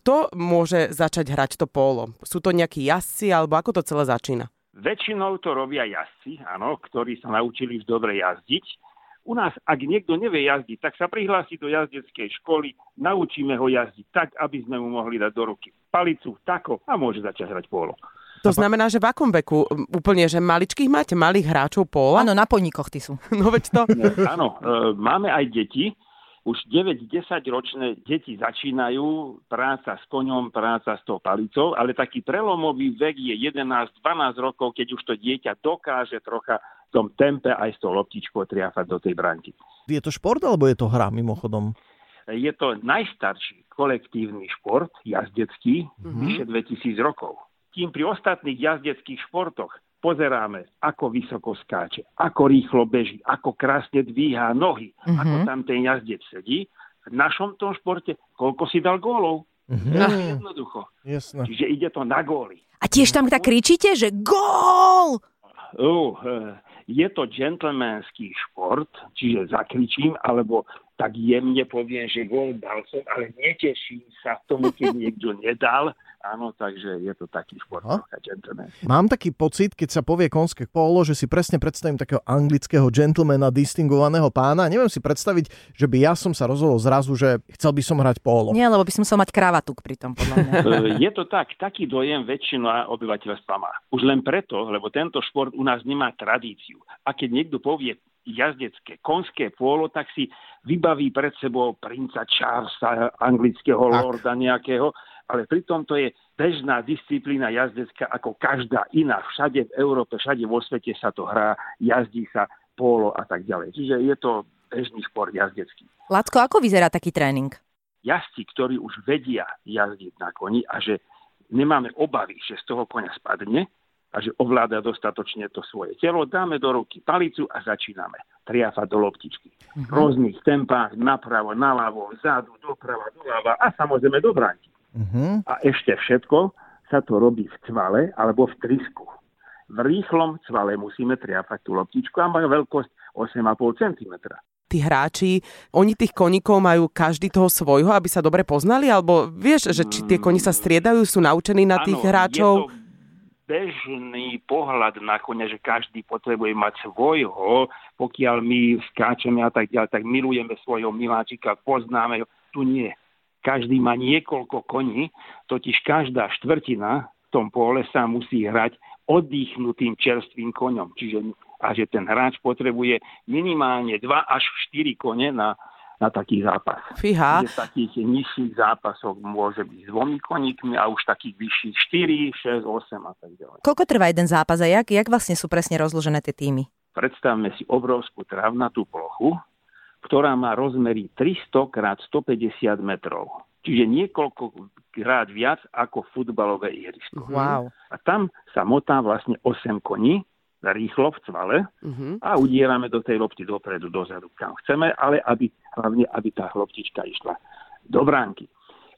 kto môže začať hrať to pólo? Sú to nejakí jazdci, alebo ako to celé začína? Väčšinou to robia jazdci, áno, ktorí sa naučili už dobre jazdiť. U nás, ak niekto nevie jazdiť, tak sa prihlási do jazdeckej školy, naučíme ho jazdiť tak, aby sme mu mohli dať do ruky palicu, tako a môže začať hrať pólo. To znamená, že v akom veku? Úplne, že maličkých máte, malých hráčov póla? Áno, na podnikoch ty sú. No veď to. Áno, e, máme aj deti. Už 9-10 ročné deti začínajú práca s koňom, práca s tou palicou, ale taký prelomový vek je 11-12 rokov, keď už to dieťa dokáže trocha v tom tempe aj s tou loptičkou triafať do tej branky. Je to šport alebo je to hra mimochodom? Je to najstarší kolektívny šport, jazdecký, mm-hmm. vyše 2000 rokov kým pri ostatných jazdeckých športoch pozeráme, ako vysoko skáče, ako rýchlo beží, ako krásne dvíha nohy, mm-hmm. ako tam ten jazdec sedí, v našom tom športe, koľko si dal gólov. Mm-hmm. Jednoducho. Jasne. Čiže ide to na góly. A tiež tam tak kričíte, že gól! Uh, je to gentlemanský šport, čiže zakričím, alebo tak jemne poviem, že gól dal som, ale neteším sa tomu, keď niekto nedal, Áno, takže je to taký šport, no? gentleman. Mám taký pocit, keď sa povie konské polo, že si presne predstavím takého anglického gentlemana, distingovaného pána. Neviem si predstaviť, že by ja som sa rozhodol zrazu, že chcel by som hrať polo. Nie, lebo by som musel mať kravatuk pri tom, podľa mňa. E, je to tak, taký dojem väčšina obyvateľstva má. Už len preto, lebo tento šport u nás nemá tradíciu. A keď niekto povie jazdecké, konské polo, tak si vybaví pred sebou princa Charlesa, anglického tak. lorda nejakého, ale pritom to je bežná disciplína jazdecká ako každá iná. Všade v Európe, všade vo svete sa to hrá, jazdí sa polo a tak ďalej. Čiže je to bežný šport jazdecký. Lacko, ako vyzerá taký tréning? Jazdci, ktorí už vedia jazdiť na koni a že nemáme obavy, že z toho konia spadne a že ovláda dostatočne to svoje telo, dáme do ruky palicu a začíname triafať do loptičky. V mhm. rôznych tempách, napravo, naľavo, vzadu, doprava, doľava a samozrejme do bránky. Uh-huh. A ešte všetko sa to robí v cvale alebo v trisku. V rýchlom cvale musíme triafať tú loptičku a má veľkosť 8,5 cm. Tí hráči, oni tých koníkov majú každý toho svojho, aby sa dobre poznali? Alebo vieš, že či tie koni sa striedajú, sú naučení na tých hráčov? Bežný pohľad na konia, že každý potrebuje mať svojho, pokiaľ my skáčeme a tak ďalej, tak milujeme svojho miláčika, poznáme ho. Tu nie každý má niekoľko koní, totiž každá štvrtina v tom pole sa musí hrať oddychnutým čerstvým koňom. Čiže a že ten hráč potrebuje minimálne 2 až 4 kone na, na taký zápas. Fíha. V takých nižších zápasoch môže byť s dvomi koníkmi a už takých vyšších 4, 6, 8 a tak ďalej. Koľko trvá jeden zápas a jak, jak vlastne sú presne rozložené tie týmy? Predstavme si obrovskú travnatú plochu, ktorá má rozmery 300 x 150 metrov. Čiže niekoľko krát viac ako futbalové ihrisko. Wow. A tam sa motá vlastne 8 koní rýchlo v cvale uh-huh. a udierame do tej lopty dopredu, dozadu, kam chceme, ale aby, hlavne, aby tá loptička išla do bránky.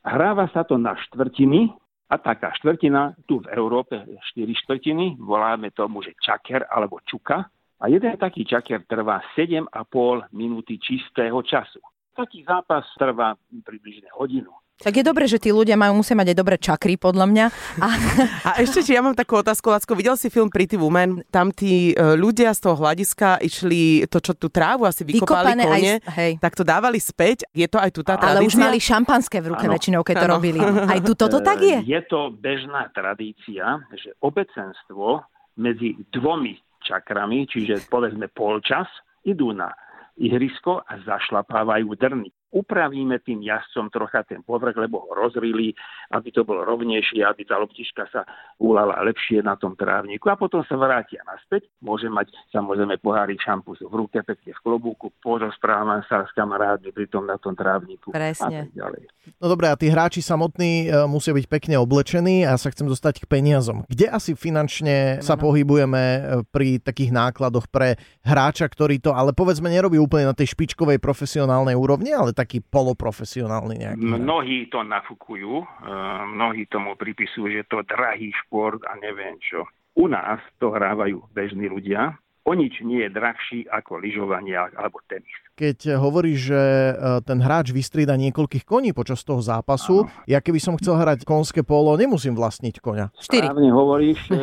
Hráva sa to na štvrtiny a taká štvrtina, tu v Európe 4 štvrtiny, voláme tomu, že čaker alebo čuka, a jeden taký čaker trvá 7,5 minúty čistého času. Taký zápas trvá približne hodinu. Tak je dobré, že tí ľudia majú, musia mať aj dobré čakry, podľa mňa. A, a ešte, či ja mám takú otázku, Lacko, videl si film Pretty Woman? Tam tí e, ľudia z toho hľadiska išli to, čo tú trávu asi vykopali Vykopané kone, aj, hej. tak to dávali späť. Je to aj tu tá tradícia? Ale už mali šampanské v ruke ano. väčšinou, keď ano. to robili. Aj tu toto tak je? Je to bežná tradícia, že obecenstvo medzi dvomi čakrami, čiže povedzme polčas, idú na ihrisko a zašlapávajú drny upravíme tým jazdcom trocha ten povrch, lebo ho rozrili, aby to bolo rovnejšie, aby tá loptička sa ulala lepšie na tom trávniku a potom sa vrátia naspäť. Môže mať samozrejme pohárik šampusu v ruke, pekne v klobúku, porozprávam sa s kamarádmi pri tom na tom trávniku. Presne. A tak ďalej. No dobré, a tí hráči samotní e, musia byť pekne oblečení a sa chcem dostať k peniazom. Kde asi finančne sa pohybujeme e, pri takých nákladoch pre hráča, ktorý to, ale povedzme, nerobí úplne na tej špičkovej profesionálnej úrovni, ale taký poloprofesionálny nejaký. Mnohí to nafúkujú, e, mnohí tomu pripisujú, že to drahý šport a neviem čo. U nás to hrávajú bežní ľudia, o nič nie je drahší ako lyžovanie alebo tenis. keď hovoríš, že e, ten hráč vystrieda niekoľkých koní počas toho zápasu. Áno. Ja keby som chcel hrať konské polo, nemusím vlastniť. Štyri. Správne hovoríš, e,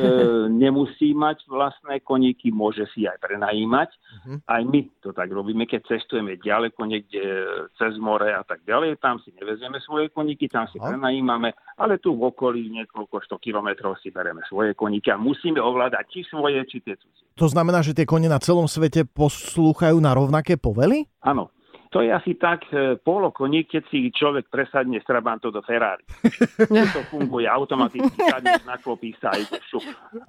nemusí mať vlastné koníky, môže si aj prenajímať. Uh-huh. Aj my to tak robíme, keď cestujeme ďaleko niekde cez more a tak ďalej, tam si nevezieme svoje koníky, tam si uh-huh. prenajímame, ale tu v okolí niekoľko 100 kilometrov si bereme svoje koníky a musíme ovládať či svoje, či tie cudzie. To znamená, že tie kone na celom svete poslúchajú na rovnaké povely? Áno. To je asi tak e, polo koní, keď si človek presadne z Trabanto do Ferrari. to funguje automaticky, sadne, naklopí sa a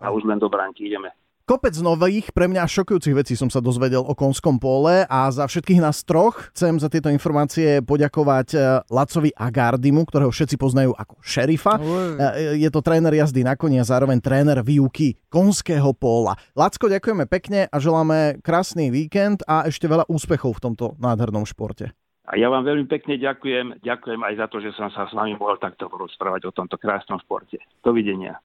a už len do bránky ideme. Kopec nových, pre mňa šokujúcich vecí som sa dozvedel o konskom pole a za všetkých nás troch chcem za tieto informácie poďakovať e, Lacovi Agardimu, ktorého všetci poznajú ako šerifa. E, je to tréner jazdy na koni a zároveň tréner výuky konského póla. Lacko, ďakujeme pekne a želáme krásny víkend a ešte veľa úspechov v tomto nádhernom športe. A ja vám veľmi pekne ďakujem. Ďakujem aj za to, že som sa s vami mohol takto rozprávať o tomto krásnom športe. Dovidenia.